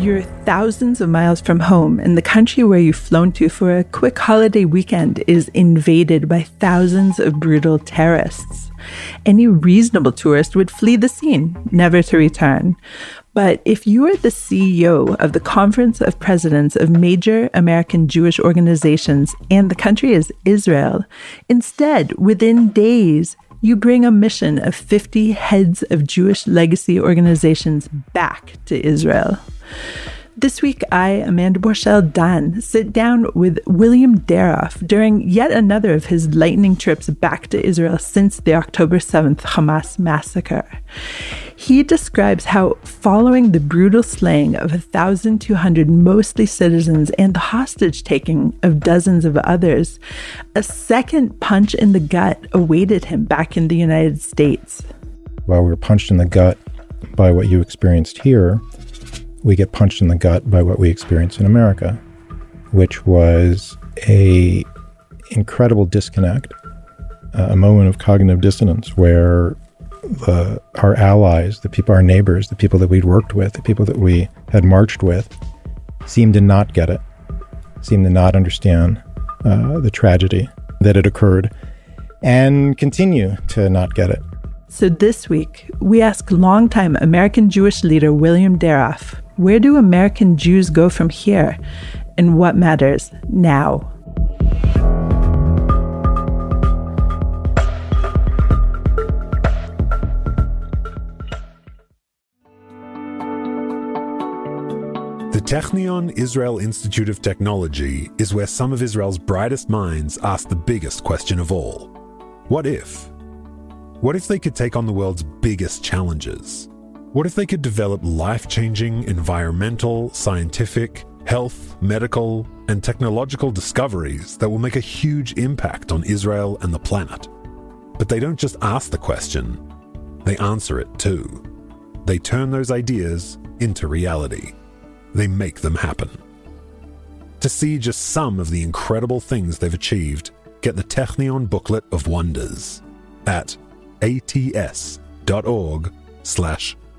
You're thousands of miles from home, and the country where you've flown to for a quick holiday weekend is invaded by thousands of brutal terrorists. Any reasonable tourist would flee the scene, never to return. But if you are the CEO of the Conference of Presidents of major American Jewish organizations and the country is Israel, instead, within days, you bring a mission of 50 heads of Jewish legacy organizations back to Israel. This week, I, Amanda Borschel Dan, sit down with William Daroff during yet another of his lightning trips back to Israel since the October 7th Hamas massacre. He describes how, following the brutal slaying of 1,200 mostly citizens and the hostage taking of dozens of others, a second punch in the gut awaited him back in the United States. While we were punched in the gut by what you experienced here, we get punched in the gut by what we experience in America, which was a incredible disconnect, uh, a moment of cognitive dissonance where the, our allies, the people, our neighbors, the people that we'd worked with, the people that we had marched with, seemed to not get it, seemed to not understand uh, the tragedy that had occurred, and continue to not get it. So this week, we ask longtime American Jewish leader William Daroff where do American Jews go from here? And what matters now? The Technion Israel Institute of Technology is where some of Israel's brightest minds ask the biggest question of all What if? What if they could take on the world's biggest challenges? What if they could develop life changing environmental, scientific, health, medical, and technological discoveries that will make a huge impact on Israel and the planet? But they don't just ask the question, they answer it too. They turn those ideas into reality. They make them happen. To see just some of the incredible things they've achieved, get the Technion Booklet of Wonders at ats.org slash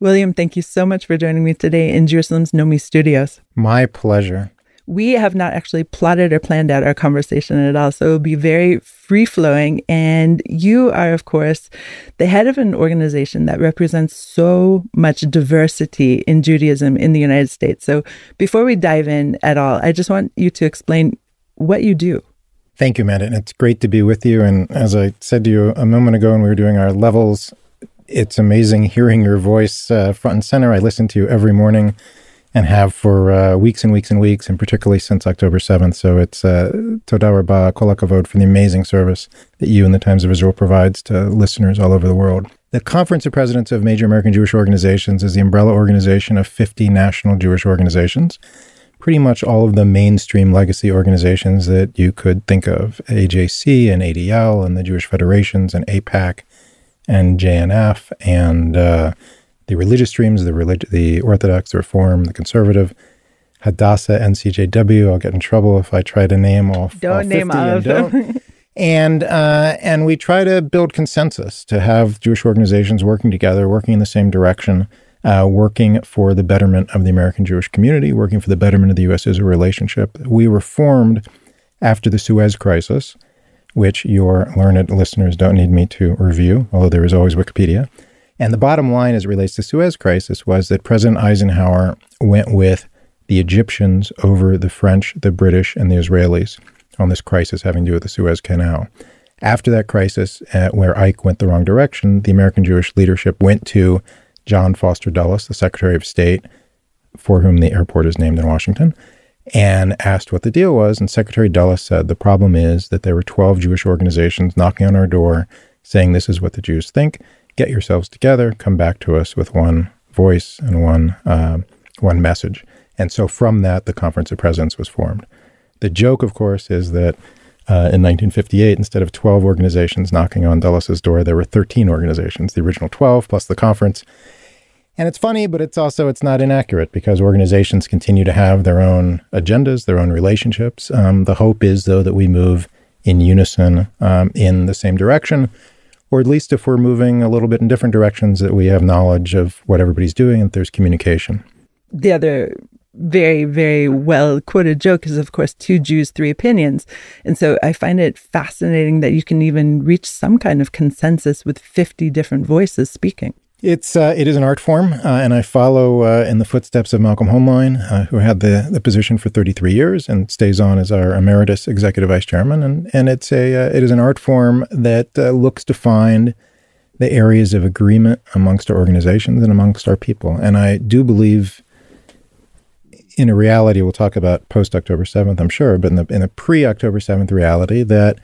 William, thank you so much for joining me today in Jerusalem's Nomi Studios. My pleasure. We have not actually plotted or planned out our conversation at all, so it'll be very free flowing. And you are, of course, the head of an organization that represents so much diversity in Judaism in the United States. So before we dive in at all, I just want you to explain what you do. Thank you, Matt. And it's great to be with you. And as I said to you a moment ago when we were doing our levels it's amazing hearing your voice uh, front and center. I listen to you every morning and have for uh, weeks and weeks and weeks, and particularly since October 7th. So it's uh, Toda Rabba Kol HaKavod for the amazing service that you and the Times of Israel provides to listeners all over the world. The Conference of Presidents of Major American Jewish Organizations is the umbrella organization of 50 national Jewish organizations. Pretty much all of the mainstream legacy organizations that you could think of AJC and ADL and the Jewish Federations and AIPAC and JNF and uh, the religious streams, the relig- the Orthodox, the Reform, the Conservative, Hadassah, NCJW. I'll get in trouble if I try to name all. Don't all name all of them. and uh, and we try to build consensus to have Jewish organizations working together, working in the same direction, uh, working for the betterment of the American Jewish community, working for the betterment of the U.S.-Israel relationship. We were formed after the Suez Crisis which your learned listeners don't need me to review, although there is always Wikipedia. And the bottom line as it relates to Suez crisis was that President Eisenhower went with the Egyptians over the French, the British, and the Israelis on this crisis having to do with the Suez Canal. After that crisis, uh, where Ike went the wrong direction, the American Jewish leadership went to John Foster Dulles, the Secretary of State, for whom the airport is named in Washington, and asked what the deal was. And Secretary Dulles said the problem is that there were 12 Jewish organizations knocking on our door saying this is what the Jews think. Get yourselves together, come back to us with one voice and one uh, one message. And so from that, the Conference of Presidents was formed The joke, of course, is that uh, in 1958, instead of 12 organizations knocking on Dulles' door, there were 13 organizations, the original 12 plus the conference. And it's funny, but it's also it's not inaccurate because organizations continue to have their own agendas, their own relationships. Um, the hope is, though, that we move in unison um, in the same direction, or at least if we're moving a little bit in different directions, that we have knowledge of what everybody's doing and there's communication. The other very, very well quoted joke is, of course, two Jews, three opinions. And so I find it fascinating that you can even reach some kind of consensus with 50 different voices speaking. It's uh, it is an art form, uh, and I follow uh, in the footsteps of Malcolm Hoenlein, uh, who had the, the position for 33 years and stays on as our emeritus executive vice chairman. And and it's a uh, it is an art form that uh, looks to find the areas of agreement amongst our organizations and amongst our people. And I do believe in a reality we'll talk about post October 7th, I'm sure, but in the in the pre October 7th reality that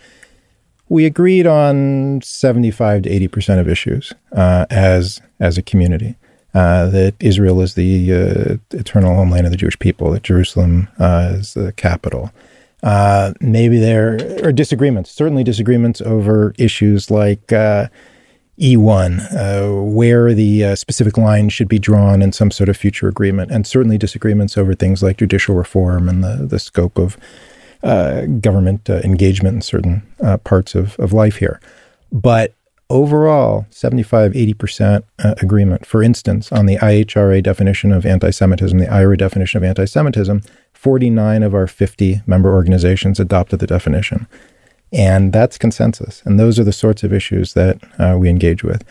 we agreed on 75 to 80 percent of issues uh, as as a community. Uh, that Israel is the uh, eternal homeland of the Jewish people, that Jerusalem uh, is the capital. Uh, maybe there are disagreements, certainly disagreements over issues like uh, E1, where the specific line should be drawn in some sort of future agreement, and certainly disagreements over things like judicial reform and the, the scope of uh, government uh, engagement in certain uh, parts of, of life here. But overall, 75, 80% uh, agreement. For instance, on the IHRA definition of anti Semitism, the IHRA definition of anti Semitism, 49 of our 50 member organizations adopted the definition. And that's consensus. And those are the sorts of issues that uh, we engage with.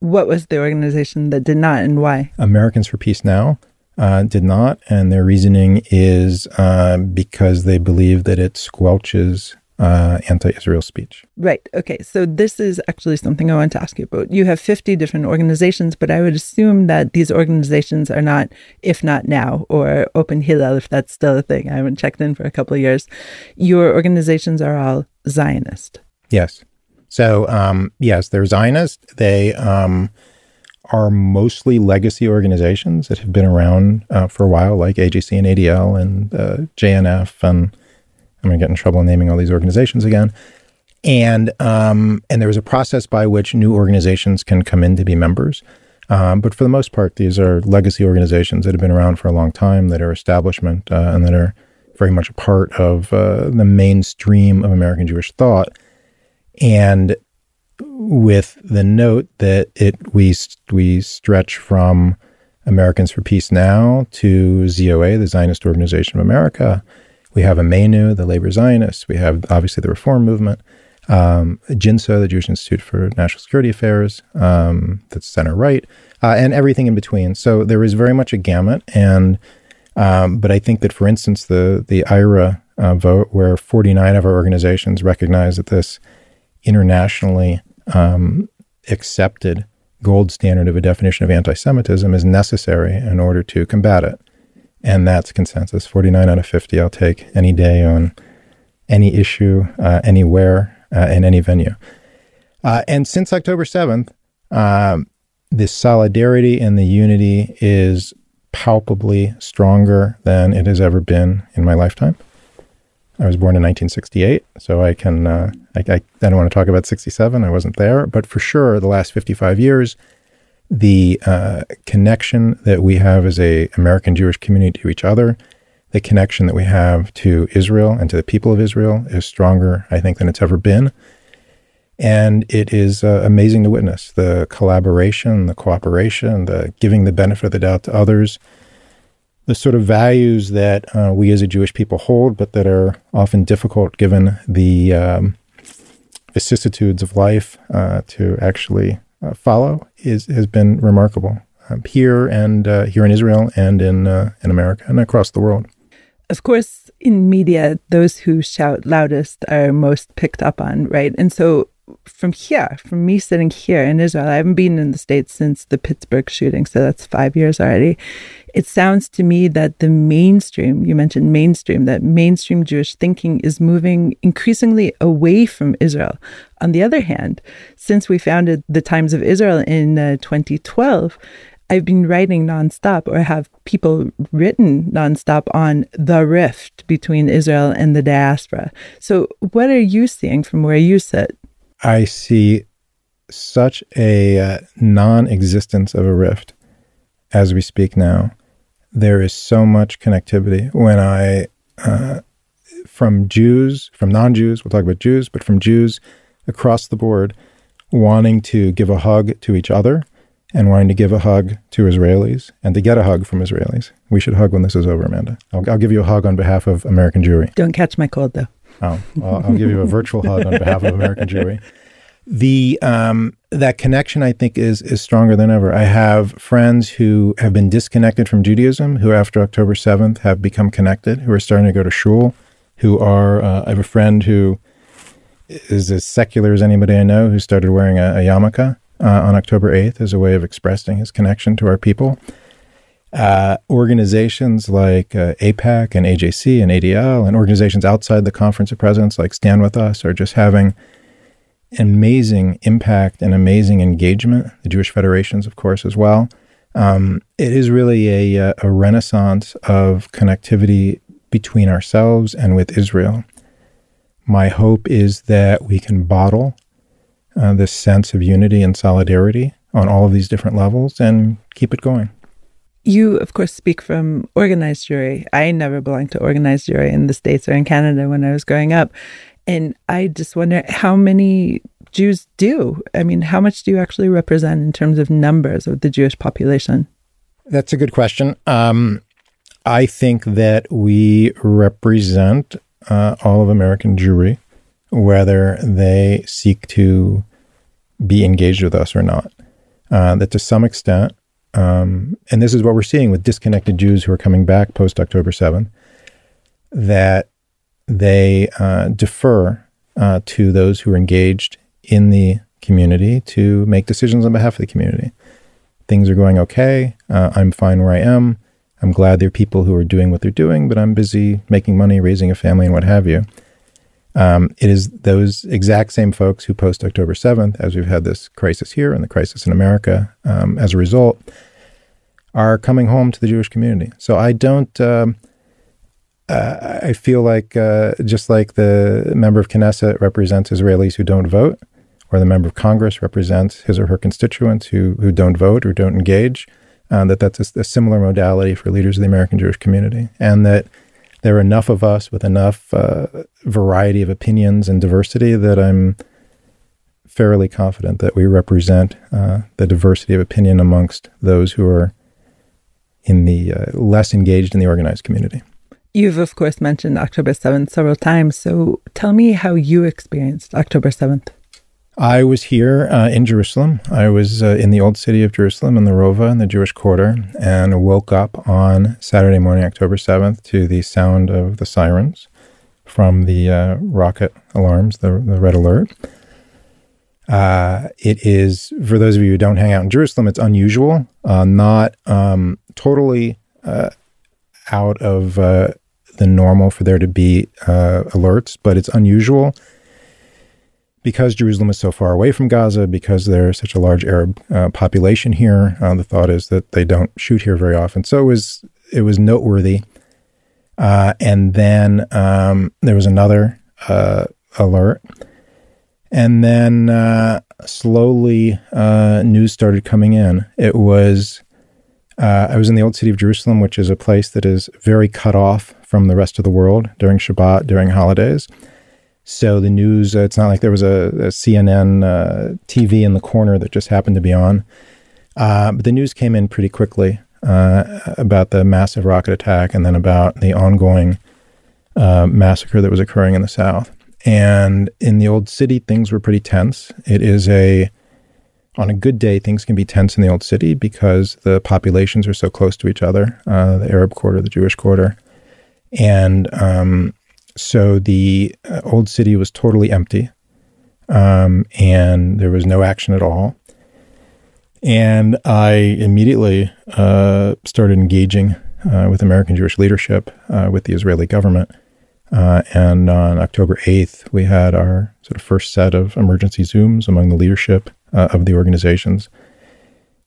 What was the organization that did not and why? Americans for Peace Now uh, did not, and their reasoning is uh, because they believe that it squelches uh, anti-Israel speech. Right. Okay. So this is actually something I want to ask you about. You have 50 different organizations, but I would assume that these organizations are not, IfNotNow, or Open Hillel, if that's still a thing. I haven't checked in for a couple of years. Your organizations are all Zionist. Yes. So um, yes, they're Zionist. They um, are mostly legacy organizations that have been around uh, for a while, like AJC and ADL and uh, JNF, and I'm going to get in trouble naming all these organizations again. And um, and there is a process by which new organizations can come in to be members. Um, but for the most part, these are legacy organizations that have been around for a long time, that are establishment, uh, and that are very much a part of uh, the mainstream of American Jewish thought. And with the note that it we we stretch from Americans for Peace Now to ZOA, the Zionist Organization of America. We have Ameinu, the labor Zionists. We have obviously the Reform Movement, um, JINSA, the Jewish Institute for National Security Affairs, um, that's center right, uh, and everything in between. So there is very much a gamut. And um, but I think that, for instance, the the IHRA uh, vote, where 49 of our organizations recognize that this internationally um, accepted gold standard of a definition of anti Semitism is necessary in order to combat it. And that's consensus 49 out of 50. I'll take any day on any issue, uh, anywhere, uh, in any venue. Uh, and since October 7th, um, the solidarity and the unity is palpably stronger than it has ever been in my lifetime. I was born in 1968, so I can uh, I, I, don't want to talk about 67. I wasn't there, but for sure, the last 55 years, the uh, connection that we have as a American Jewish community to each other, the connection that we have to Israel and to the people of Israel is stronger, I think, than it's ever been. And it is uh, amazing to witness the collaboration, the cooperation, the giving the benefit of the doubt to others the sort of values that uh, we as a Jewish people hold, but that are often difficult given the um, vicissitudes of life uh, to actually uh, follow, is has been remarkable um, here and uh, here in Israel and in uh, in America and across the world. Of course, in media, those who shout loudest are most picked up on, right? And so from here, from me sitting here in Israel, I haven't been in the States since the Pittsburgh shooting, so that's five years already. It sounds to me that the mainstream, you mentioned mainstream, that mainstream Jewish thinking is moving increasingly away from Israel. On the other hand, since we founded the Times of Israel in uh, 2012, I've been writing nonstop or have people written nonstop on the rift between Israel and the diaspora. So, what are you seeing from where you sit? I see such a uh, non existence of a rift as we speak now. There is so much connectivity. When I, uh, from Jews, from non Jews, we'll talk about Jews, but from Jews across the board wanting to give a hug to each other and wanting to give a hug to Israelis and to get a hug from Israelis. We should hug when this is over, Amanda. I'll, I'll give you a hug on behalf of American Jewry. Don't catch my cold, though. Oh, I'll, I'll give you a virtual hug on behalf of American Jewry. The um, that connection, I think, is is stronger than ever. I have friends who have been disconnected from Judaism, who after October seventh have become connected, who are starting to go to shul, who are. Uh, I have a friend who is as secular as anybody I know, who started wearing a, a yarmulke uh, on October 8th as a way of expressing his connection to our people. Uh, organizations like uh, AIPAC and AJC and ADL and organizations outside the Conference of Presidents like Stand With Us are just having amazing impact and amazing engagement. The Jewish Federations, of course, as well. Um, it is really a, uh, a renaissance of connectivity between ourselves and with Israel. My hope is that we can bottle uh, this sense of unity and solidarity on all of these different levels and keep it going. You, of course, speak from organized Jewry. I never belonged to organized Jewry in the States or in Canada when I was growing up. And I just wonder how many Jews do. I mean, how much do you actually represent in terms of numbers of the Jewish population? That's a good question. Um, I think that we represent uh, all of American Jewry, whether they seek to be engaged with us or not. Uh, that to some extent, um, and this is what we're seeing with disconnected Jews who are coming back post October 7th, that they uh, defer uh, to those who are engaged in the community to make decisions on behalf of the community. Things are going okay. Uh, I'm fine where I am. I'm glad there are people who are doing what they're doing, but I'm busy making money, raising a family, and what have you. Um, it is those exact same folks who post October 7th, as we've had this crisis here and the crisis in America um, as a result, are coming home to the Jewish community. So I don't, um, uh, I feel like uh, just like the member of Knesset represents Israelis who don't vote, or the member of Congress represents his or her constituents who, who don't vote or don't engage, uh, that that's a, a similar modality for leaders of the American Jewish community. And that there are enough of us with enough uh, variety of opinions and diversity that I'm fairly confident that we represent uh, the diversity of opinion amongst those who are in the uh, less engaged in the organized community. You've, of course, mentioned October 7th several times. So tell me how you experienced October 7th. I was here uh, in Jerusalem. I was uh, in the old city of Jerusalem in the Rova in the Jewish quarter and woke up on Saturday morning, October 7th, to the sound of the sirens from the uh, rocket alarms, the, the red alert. Uh, it is, for those of you who don't hang out in Jerusalem, it's unusual, uh, not um, totally uh, out of the normal for there to be alerts, but it's unusual because Jerusalem is so far away from Gaza, because there's such a large Arab uh, population here, uh, the thought is that they don't shoot here very often. So it was it was noteworthy. Uh, and then um, there was another uh, alert, and then uh, slowly uh, news started coming in. It was I was in the old city of Jerusalem, which is a place that is very cut off from the rest of the world during Shabbat, during holidays. So the news, uh, it's not like there was a, a CNN uh, TV in the corner that just happened to be on. Uh, but the news came in pretty quickly uh, about the massive rocket attack and then about the ongoing uh, massacre that was occurring in the South. And in the old city, things were pretty tense. It is a, on a good day, things can be tense in the old city because the populations are so close to each other, uh, the Arab quarter, the Jewish quarter. And um, so the uh, old city was totally empty, um, and there was no action at all. And I immediately uh, started engaging uh, with American Jewish leadership, uh, with the Israeli government. Uh, and on October 8th, we had our sort of first set of emergency Zooms among the leadership uh, of the organizations.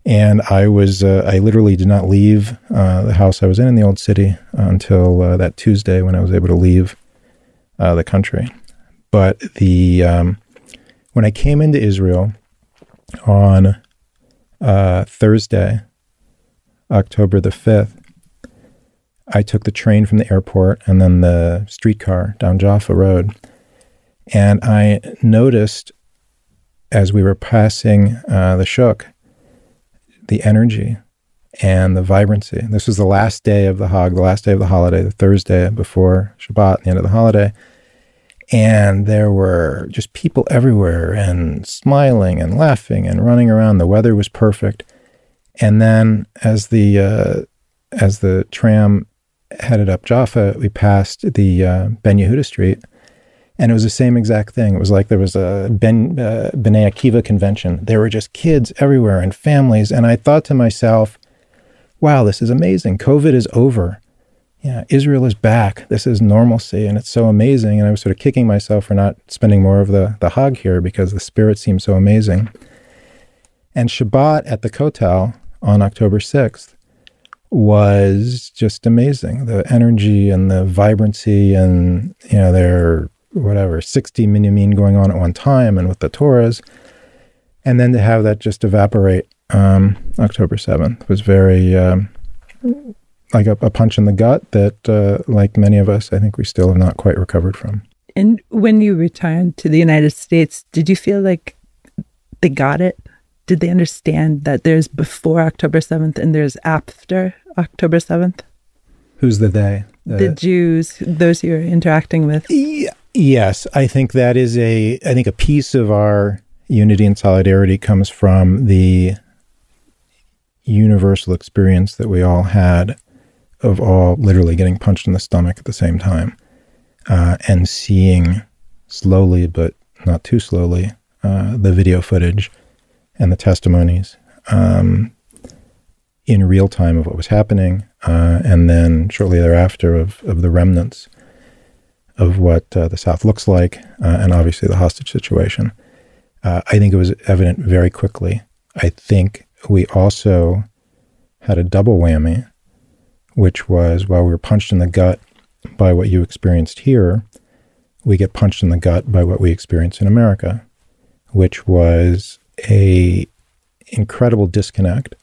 And I was, uh, I literally did not leave uh, the house I was in in the old city until uh, that Tuesday when I was able to leave uh, the country. But the, um, when I came into Israel on uh, Thursday, October the 5th, I took the train from the airport and then the streetcar down Jaffa Road. And I noticed as we were passing uh, the Shuk, the energy and the vibrancy. This was the last day of the Hag, the last day of the holiday, the Thursday before Shabbat, the end of the holiday. And there were just people everywhere and smiling and laughing and running around. The weather was perfect. And then as the uh, as the tram headed up Jaffa, we passed the uh, Ben Yehuda Street, and it was the same exact thing. It was like there was a Ben uh, Bnei Akiva convention. There were just kids everywhere and families, and I thought to myself, "Wow, this is amazing. COVID is over. Yeah, Israel is back. This is normalcy, and it's so amazing." And I was sort of kicking myself for not spending more of the the Hag here because the spirit seemed so amazing. And Shabbat at the Kotel on October 6th was just amazing. The energy and the vibrancy and, you know, there whatever, 60 minyanim going on at one time and with the Torahs. And then to have that just evaporate um, October 7th was very um, like a, a, punch in the gut that, uh, like many of us, I think we still have not quite recovered from. And when you returned to the United States, did you feel like they got it? did they understand that there's before October 7th and there's after October 7th? Who's the they? The, the Jews, those you're interacting with. Yes, I think that is a I think a piece of our unity and solidarity comes from the universal experience that we all had of all literally getting punched in the stomach at the same time uh, and seeing slowly but not too slowly uh, the video footage and the testimonies um, in real time of what was happening, uh, and then shortly thereafter of, of the remnants of what uh, the South looks like, uh, and obviously the hostage situation. Uh, I think it was evident very quickly. I think we also had a double whammy, which was while we were punched in the gut by what you experienced here, we get punched in the gut by what we experience in America, which was a incredible disconnect,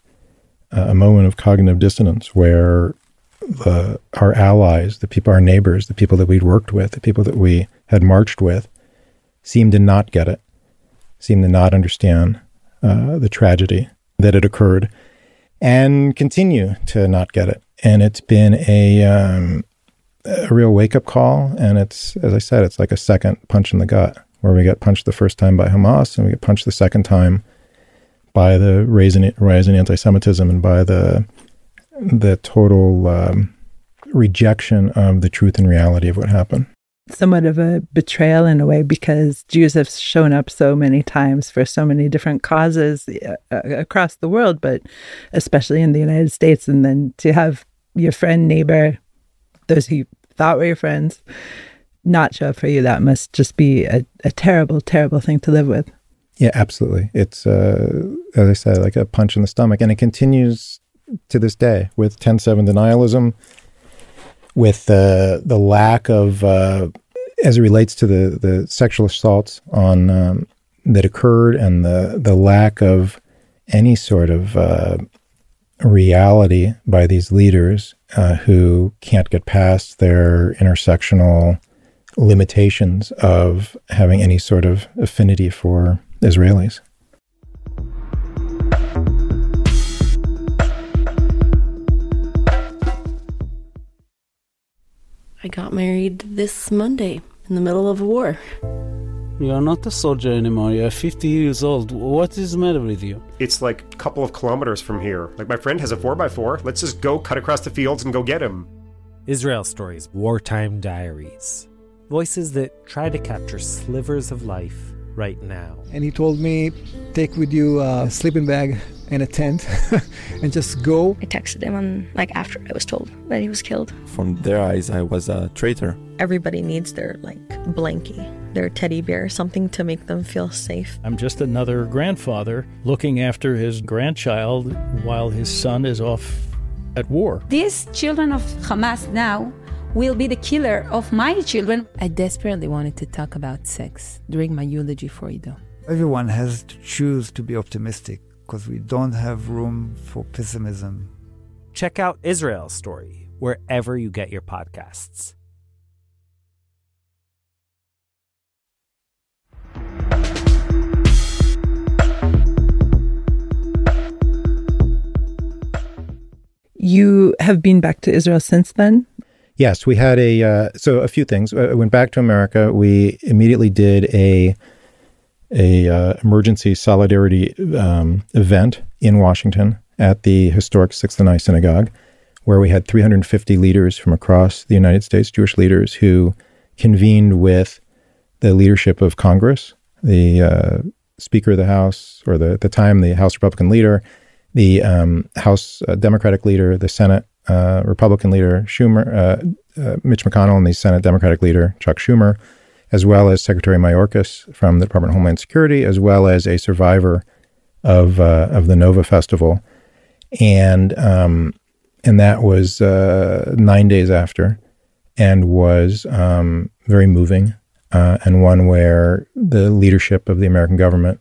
uh, a moment of cognitive dissonance where the, our allies, the people, our neighbors, the people that we'd worked with, the people that we had marched with, seemed to not get it, seemed to not understand uh, the tragedy that had occurred, and continue to not get it. And it's been a um, a real wake up call, and it's as I said, it's like a second punch in the gut where we get punched the first time by Hamas and we get punched the second time by the rise in, rise in anti-Semitism and by the the total um, rejection of the truth and reality of what happened. Somewhat of a betrayal in a way because Jews have shown up so many times for so many different causes uh, uh across the world, but especially in the United States. And then to have your friend, neighbor, those who you thought were your friends, not show up for you, that must just be a, a terrible, terrible thing to live with. Yeah, absolutely. It's, uh, as I said, like a punch in the stomach. And it continues to this day with 10 7 denialism, with uh, the lack of, uh, as it relates to the, the sexual assaults on um, that occurred and the, the lack of any sort of uh, reality by these leaders uh, who can't get past their intersectional limitations of having any sort of affinity for Israelis. I got married this Monday in the middle of a war. You are not a soldier anymore. You are 50 years old. What is the matter with you? It's like a couple of kilometers from here. Like my friend has a 4x4. Let's just go cut across the fields and go get him. Israel Stories Wartime Diaries voices that try to capture slivers of life right now. And he told me, take with you a sleeping bag and a tent and just go. I texted him on like after I was told that he was killed. From their eyes, I was a traitor. Everybody needs their like blankie, their teddy bear, something to make them feel safe. I'm just another grandfather looking after his grandchild while his son is off at war. These children of Hamas now will be the killer of my children. I desperately wanted to talk about sex during my eulogy for Ido. Everyone has to choose to be optimistic because we don't have room for pessimism. Check out Israel's story wherever you get your podcasts. You have been back to Israel since then? Yes, we had a uh, so a few things. I went back to America. We immediately did a a uh, emergency solidarity um, event in Washington at the historic Sixth and I Synagogue, where we had 350 leaders from across the United States, Jewish leaders, who convened with the leadership of Congress, the uh, Speaker of the House, or the at the time the House Republican leader, the um, House uh, Democratic leader, the Senate uh, Republican leader Schumer, uh, uh, Mitch McConnell, and the Senate Democratic leader Chuck Schumer, as well as Secretary Mayorkas from the Department of Homeland Security, as well as a survivor of uh, of the Nova Festival, and um, and that was uh, nine days after, and was um, very moving, and one where the leadership of the American government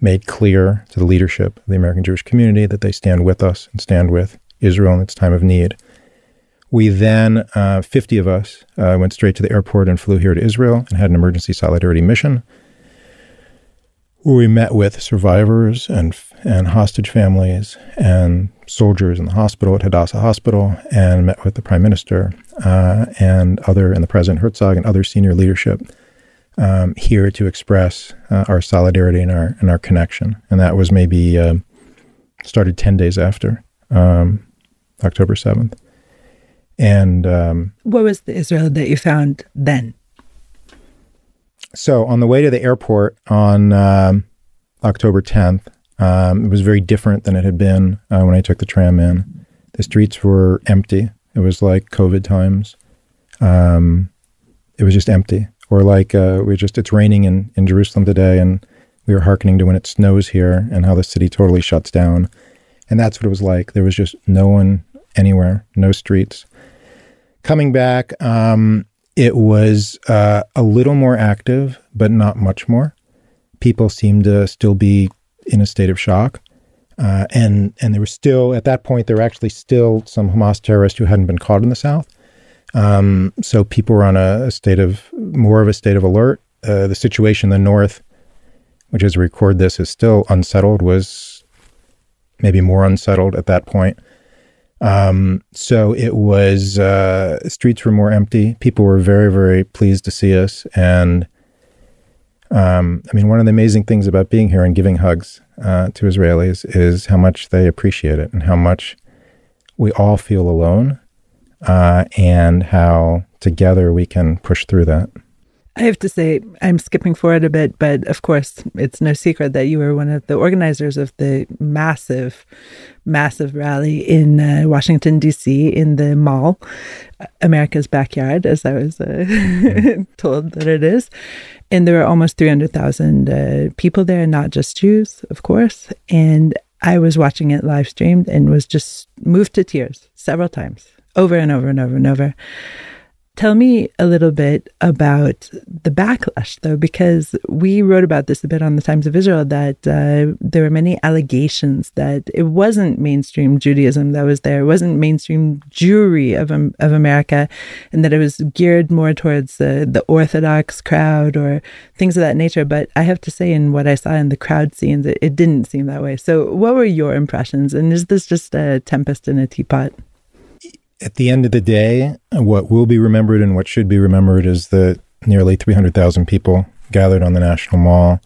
made clear to the leadership of the American Jewish community that they stand with us and stand with Israel in its time of need. We then, uh, 50 of us, uh, went straight to the airport and flew here to Israel and had an emergency solidarity mission where we met with survivors and, and hostage families and soldiers in the hospital at Hadassah Hospital and met with the prime minister uh, and other, and the president Herzog and other senior leadership um, here to express uh, our solidarity and our and our connection. And that was maybe uh, started ten days after um, October seventh. And um, what was the Israel that you found then? So on the way to the airport on um, October tenth, um, it was very different than it had been uh, when I took the tram in. The streets were empty. It was like COVID times. Um, it was just empty or like uh, we just it's raining in in Jerusalem today, and we were hearkening to when it snows here and how the city totally shuts down, and that's what it was like. There was just no one anywhere, no streets. Coming back, um, it was uh, a little more active, but not much more. People seemed to still be in a state of shock. Uh, and and there were still at that point there were actually still some Hamas terrorists who hadn't been caught in the south, um, so people were on a, a, state of more of a state of alert. Uh, the situation in the north, which as we record this is still unsettled, was maybe more unsettled at that point. Um, so it was uh, streets were more empty. People were very very pleased to see us, and um, I mean one of the amazing things about being here and giving hugs uh, to Israelis is how much they appreciate it and how much we all feel alone uh, and how together we can push through that. I have to say, I'm skipping forward a bit, but of course, it's no secret that you were one of the organizers of the massive, massive rally in uh, Washington, D.C., in the mall, America's backyard, as I was uh, told that it is. And there were almost 300,000 uh, people there, not just Jews, of course. And I was watching it live streamed and was just moved to tears several times over and over and over and over. Tell me a little bit about the backlash, though, because we wrote about this a bit on the Times of Israel that uh, there were many allegations that it wasn't mainstream Judaism that was there, it wasn't mainstream Jewry of um, of America, and that it was geared more towards uh, the Orthodox crowd or things of that nature. But I have to say, in what I saw in the crowd scenes, it, it didn't seem that way. So, what were your impressions? And is this just a tempest in a teapot? At the end of the day, what will be remembered and what should be remembered is the nearly 300,000 people gathered on the National Mall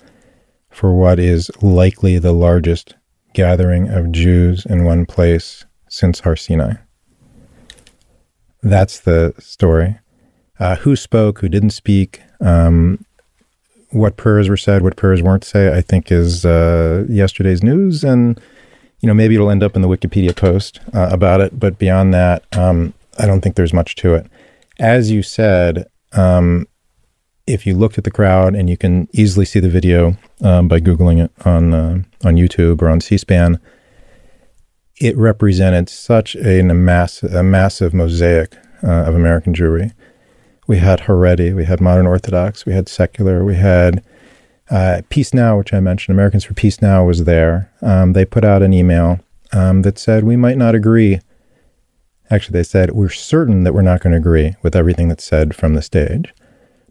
for what is likely the largest gathering of Jews in one place since Har Sinai. That's the story. Uh, who spoke, who didn't speak, um, what prayers were said, what prayers weren't said, I think is uh, yesterday's news. And you know, maybe it'll end up in the Wikipedia post uh, about it. But beyond that, um, I don't think there's much to it. As you said, um, if you looked at the crowd, and you can easily see the video um, by googling it on uh, on YouTube or on C-SPAN, it represented such a, a, mass, a massive mosaic uh, of American Jewry. We had Haredi, we had modern Orthodox, we had secular, we had uh, Peace Now, which I mentioned. Americans for Peace Now was there. Um, they put out an email um, that said we might not agree. Actually, they said we're certain that we're not going to agree with everything that's said from the stage,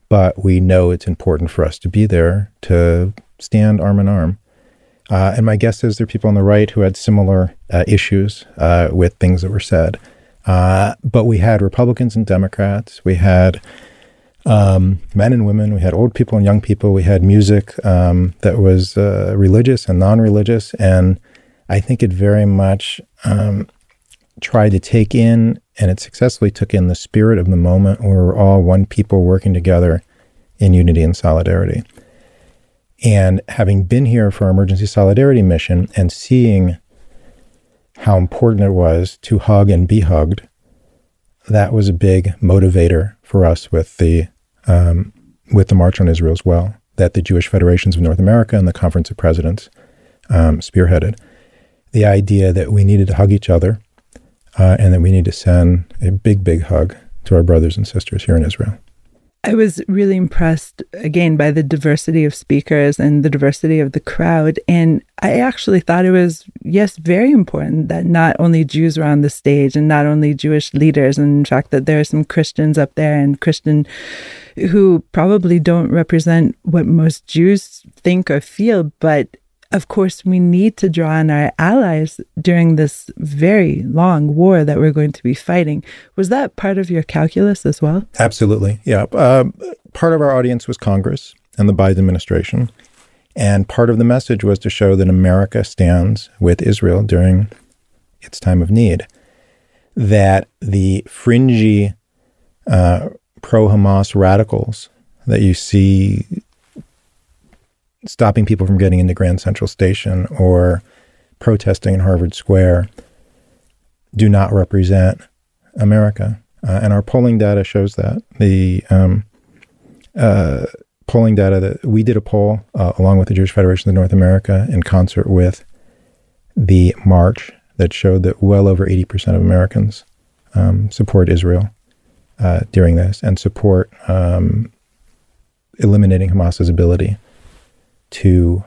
but we know it's important for us to be there to stand arm in arm. Uh, and my guess is there are people on the right who had similar uh, issues uh, with things that were said. Uh, but we had Republicans and Democrats. We had um, men and women. We had old people and young people. We had music um, that was uh, religious and non religious. And I think it very much um, tried to take in, and it successfully took in the spirit of the moment where we're all one people working together in unity and solidarity. And having been here for our emergency solidarity mission and seeing how important it was to hug and be hugged, that was a big motivator for us with the um, with the March on Israel as well. That the Jewish Federations of North America and the Conference of Presidents um, spearheaded the idea that we needed to hug each other uh, and that we need to send a big, big hug to our brothers and sisters here in Israel. I was really impressed again by the diversity of speakers and the diversity of the crowd. And I actually thought it was, yes, very important that not only Jews were on the stage and not only Jewish leaders, and in fact, that there are some Christians up there and Christian who probably don't represent what most Jews think or feel, but of course, we need to draw on our allies during this very long war that we're going to be fighting. Was that part of your calculus as well? Absolutely. Yeah. Uh, part of our audience was Congress and the Biden administration. And part of the message was to show that America stands with Israel during its time of need. That the fringy uh, pro Hamas radicals that you see stopping people from getting into Grand Central Station or protesting in Harvard Square do not represent America. Uh, and our polling data shows that. The um, uh, polling data that we did a poll uh, along with the Jewish Federation of North America in concert with the march that showed that well over 80% of Americans um, support Israel uh, during this and support um, eliminating Hamas's ability to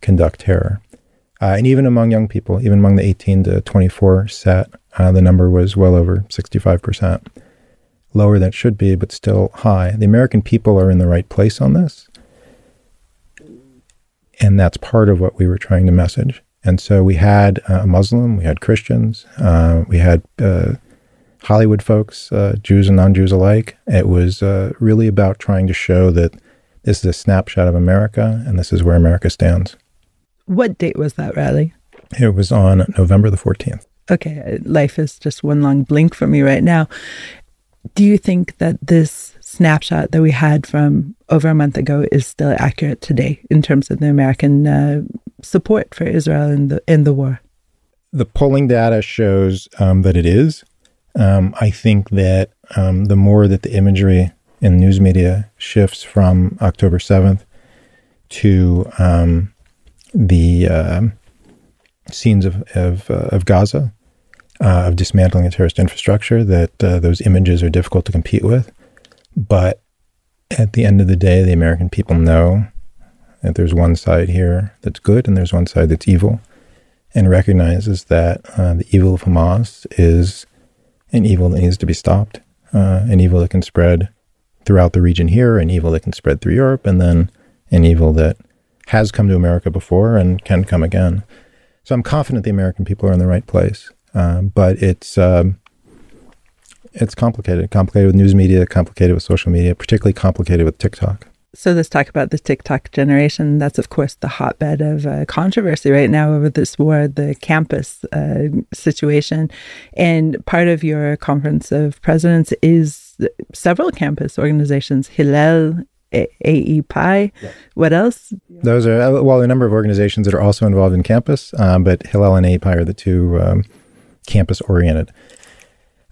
conduct terror. Uh, and even among young people, even among the 18 to 24 set, uh, the number was well over 65%. Lower than it should be, but still high. The American people are in the right place on this. And that's part of what we were trying to message. And so we had uh, a Muslim, we had Christians, uh, we had uh, Hollywood folks, uh, Jews and non Jews alike. It was really about trying to show that this is a snapshot of America, and this is where America stands. What date was that rally? It was on November the 14th. Okay, life is just one long blink for me right now. Do you think that this snapshot that we had from over a month ago is still accurate today in terms of the American uh, support for Israel in the in the war? The polling data shows um, that it is. Um, I think that um, the more that the imagery in news media shifts from October 7th to um, the uh, scenes of, of, uh, of Gaza, uh, of dismantling a terrorist infrastructure, that uh, those images are difficult to compete with. But at the end of the day, the American people know that there's one side here that's good and there's one side that's evil, and recognizes that uh, the evil of Hamas is an evil that needs to be stopped, uh, an evil that can spread throughout the region here, an evil that can spread through Europe, and then an evil that has come to America before and can come again. So I'm confident the American people are in the right place, um, but it's um, it's complicated. Complicated with news media, complicated with social media, particularly complicated with TikTok. So let's talk about the TikTok generation. That's, of course, the hotbed of uh, controversy right now over this war, the campus uh, situation. And part of your conference of presidents is several campus organizations, Hillel, AEPI. Yeah. What else? Those are, uh, well, a number of organizations that are also involved in campus, um, but Hillel and AEPI are the two um, campus oriented.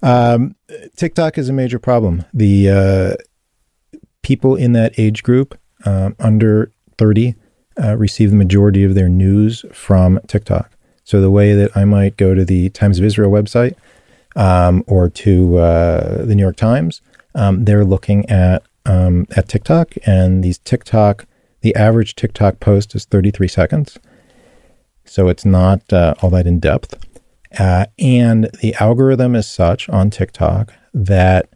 Um, TikTok is a major problem. The uh, people in that age group um, under 30 uh, receive the majority of their news from TikTok. So the way that I might go to the Times of Israel website um, or to uh, the New York Times, um, they're looking at um, at TikTok, and these TikTok, the average TikTok post is 33 seconds, so it's not uh, all that in depth. Uh, and the algorithm is such on TikTok that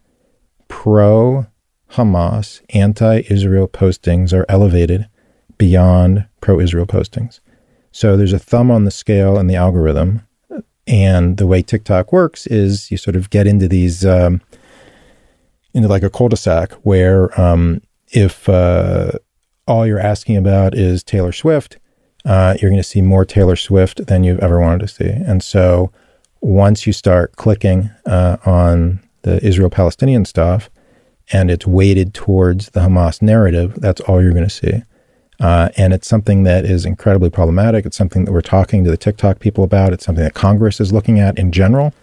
pro Hamas, anti Israel postings are elevated beyond pro Israel postings. So there's a thumb on the scale in the algorithm. And the way TikTok works is you sort of get into these, um, into like a cul de sac where um, if uh, all you're asking about is Taylor Swift, uh, you're going to see more Taylor Swift than you've ever wanted to see. And so once you start clicking uh, on the Israel Palestinian stuff and it's weighted towards the Hamas narrative, that's all you're going to see. Uh, and it's something that is incredibly problematic. It's something that we're talking to the TikTok people about. It's something that Congress is looking at in general,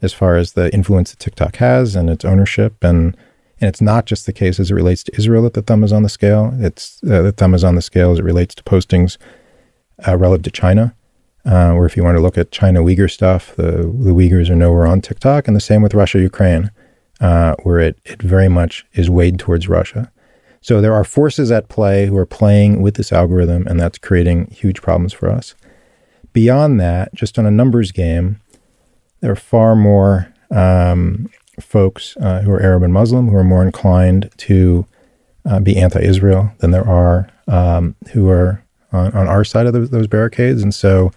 as far as the influence that TikTok has and its ownership. And and it's not just the case as it relates to Israel that the thumb is on the scale. It's uh, the thumb is on the scale as it relates to postings uh, relative to China. Uh, or if you want to look at China Uyghur stuff, the, the Uyghurs are nowhere on TikTok, and the same with Russia Ukraine, uh, where it, it very much is weighed towards Russia. So there are forces at play who are playing with this algorithm, and that's creating huge problems for us. Beyond that, just on a numbers game, there are far more um, folks uh, who are Arab and Muslim who are more inclined to uh, be anti-Israel than there are um, who are on, on our side of those, those, barricades. And so,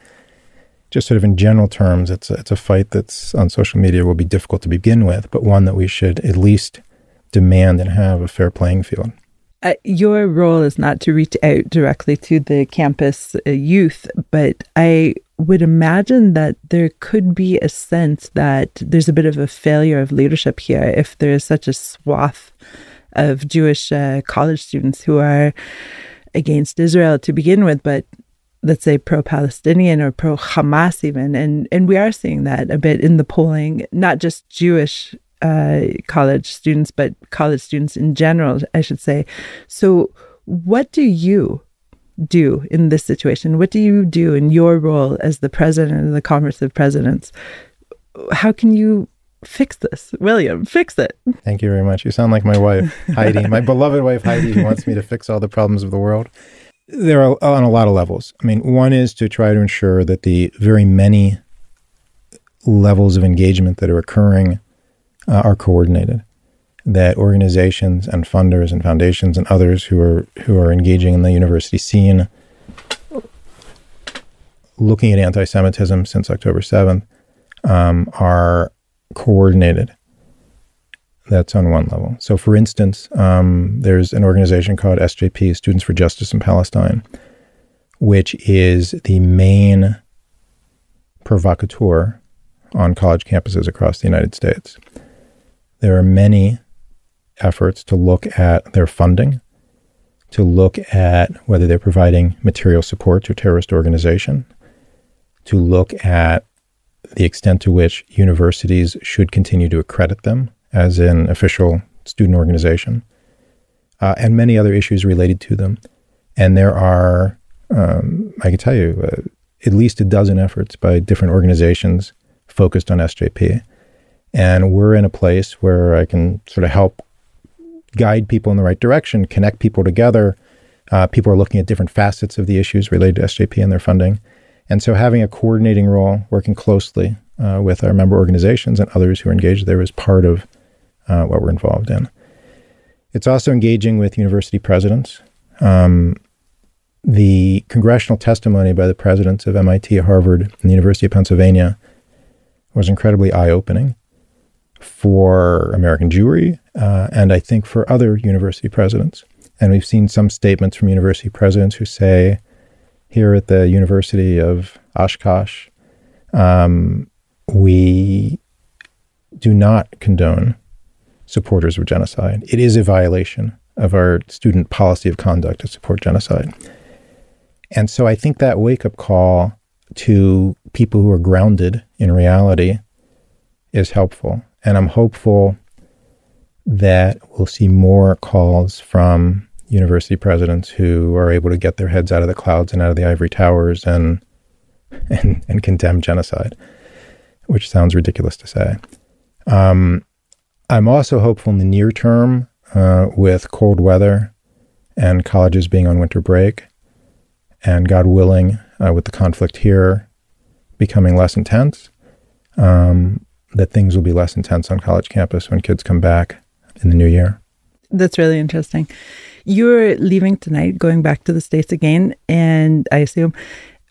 just sort of in general terms, it's a, it's a fight that's on social media will be difficult to begin with, but one that we should at least demand and have a fair playing field uh, your role is not to reach out directly to the campus uh, youth, but I would imagine that there could be a sense that there's a bit of a failure of leadership here if there is such a swath of Jewish uh, college students who are against Israel to begin with, but let's say pro-Palestinian or pro-Hamas even, and and we are seeing that a bit in the polling, not just Jewish uh, college students, but college students in general, I should say. So, what do you do in this situation? What do you do in your role as the president of the Conference of Presidents? How can you fix this, William? Fix it. Thank you very much. You sound like my wife, Heidi, my beloved wife, Heidi, who wants me to fix all the problems of the world. There are on a lot of levels. I mean, one is to try to ensure that the very many levels of engagement that are occurring uh, are coordinated. That organizations and funders and foundations and others who are who are engaging in the university scene, looking at anti-Semitism since October seventh, um, are coordinated. That's on one level. So, for instance, um, there's an organization called SJP, Students for Justice in Palestine, which is the main provocateur on college campuses across the United States. There are many efforts to look at their funding, to look at whether they're providing material support to a terrorist organization, to look at the extent to which universities should continue to accredit them as an official student organization, uh, and many other issues related to them. And there are, um, I can tell you, uh, at least a dozen efforts by different organizations focused on SJP. And we're in a place where I can sort of help guide people in the right direction, connect people together. Uh, people are looking at different facets of the issues related to SJP and their funding. And so having a coordinating role, working closely uh, with our member organizations and others who are engaged there is part of uh, what we're involved in. It's also engaging with university presidents. Um, the congressional testimony by the presidents of MIT, Harvard, and the University of Pennsylvania was incredibly eye opening for American Jewry, uh, and I think for other university presidents. And we've seen some statements from university presidents who say, here at the University of Oshkosh, um, we do not condone supporters of genocide. It is a violation of our student policy of conduct to support genocide. And so I think that wake up call to people who are grounded in reality is helpful. And I'm hopeful that we'll see more calls from university presidents who are able to get their heads out of the clouds and out of the ivory towers and and, and condemn genocide, which sounds ridiculous to say. Um, I'm also hopeful in the near term uh, with cold weather and colleges being on winter break, and God willing, uh, with the conflict here becoming less intense, um, that things will be less intense on college campus when kids come back in the new year. That's really interesting. You're leaving tonight, going back to the States again. And I assume,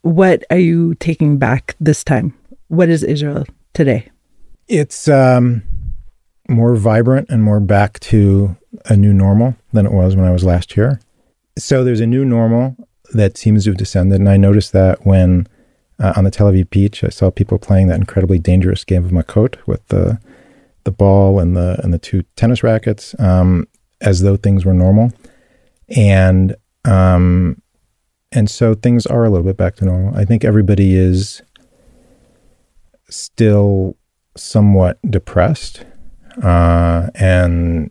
what are you taking back this time? What is Israel today? It's um, more vibrant and more back to a new normal than it was when I was last here. So there's a new normal that seems to have descended. And I noticed that when uh, on the Tel Aviv beach, I saw people playing that incredibly dangerous game of matkot with the the ball and the and the two tennis rackets um, as though things were normal, and um, and so things are a little bit back to normal. I think everybody is still somewhat depressed, uh, and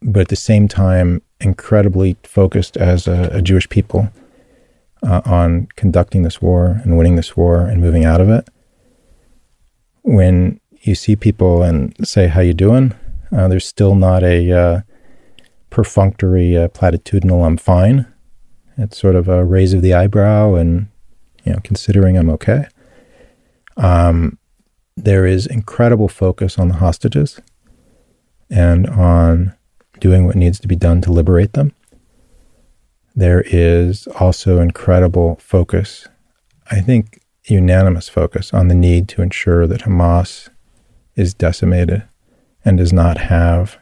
but at the same time incredibly focused as a, a Jewish people uh, on conducting this war and winning this war and moving out of it. When you see people and say, "How you doing?" Uh, there's still not a uh, perfunctory, uh, platitudinal "I'm fine." It's sort of a raise of the eyebrow and you know, considering I'm okay. Um, there is incredible focus on the hostages and on doing what needs to be done to liberate them. There is also incredible focus, I think unanimous focus on the need to ensure that Hamas is decimated and does not have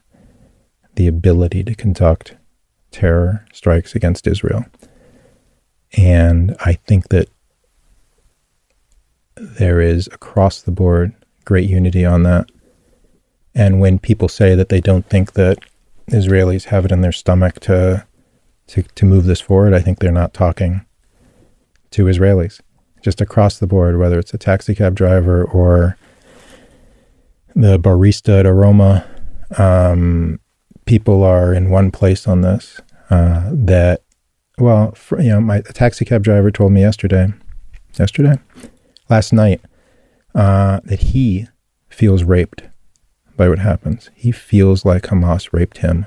the ability to conduct terror strikes against Israel. And I think that there is across the board great unity on that. And when people say that they don't think that Israelis have it in their stomach to to, to move this forward, I think they're not talking to Israelis. Just across the board, whether it's a taxi cab driver or the barista at Aroma, um, people are in one place on this. Uh, that, well, for, you know, my taxi cab driver told me yesterday, yesterday, last night, uh, that he feels raped by what happens. He feels like Hamas raped him.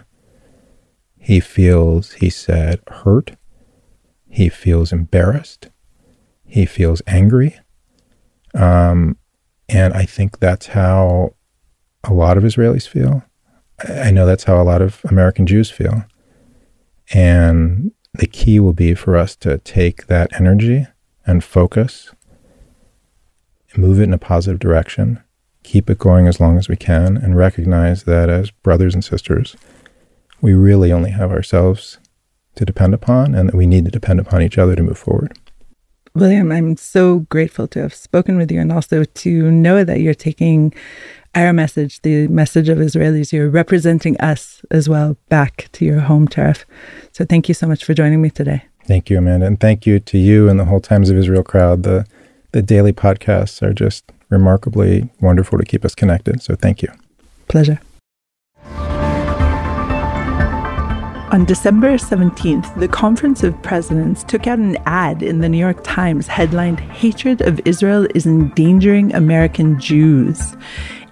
He feels, he said, hurt. He feels embarrassed. He feels angry. Um, and I think that's how a lot of Israelis feel. I know that's how a lot of American Jews feel. And the key will be for us to take that energy and focus, move it in a positive direction, keep it going as long as we can, and recognize that as brothers and sisters, we really only have ourselves to depend upon and that we need to depend upon each other to move forward. William, I'm so grateful to have spoken with you and also to know that you're taking our message, the message of Israelis, you're representing us as well back to your home turf. So thank you so much for joining me today. Thank you, Amanda. And thank you to you and the whole Times of Israel crowd. The the daily podcasts are just remarkably wonderful to keep us connected. So thank you. Pleasure. On December 17th, the Conference of Presidents took out an ad in the New York Times headlined Hatred of Israel is Endangering American Jews.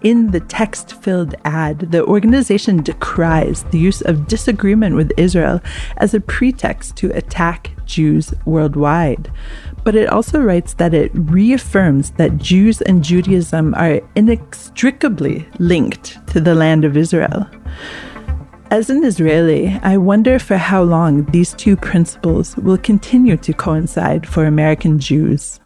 In the text filled ad, the organization decries the use of disagreement with Israel as a pretext to attack Jews worldwide. But it also writes that it reaffirms that Jews and Judaism are inextricably linked to the land of Israel. As an Israeli, I wonder for how long these two principles will continue to coincide for American Jews.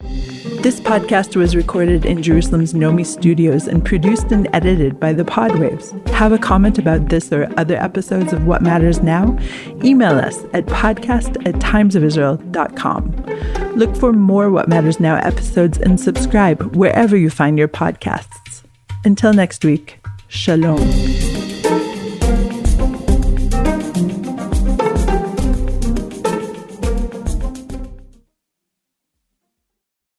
This podcast was recorded in Jerusalem's Nomi Studios and produced and edited by the Podwaves. Have a comment about this or other episodes of What Matters Now? Email us at podcast at timesofisrael.com. Look for more What Matters Now episodes and subscribe wherever you find your podcasts. Until next week, Shalom.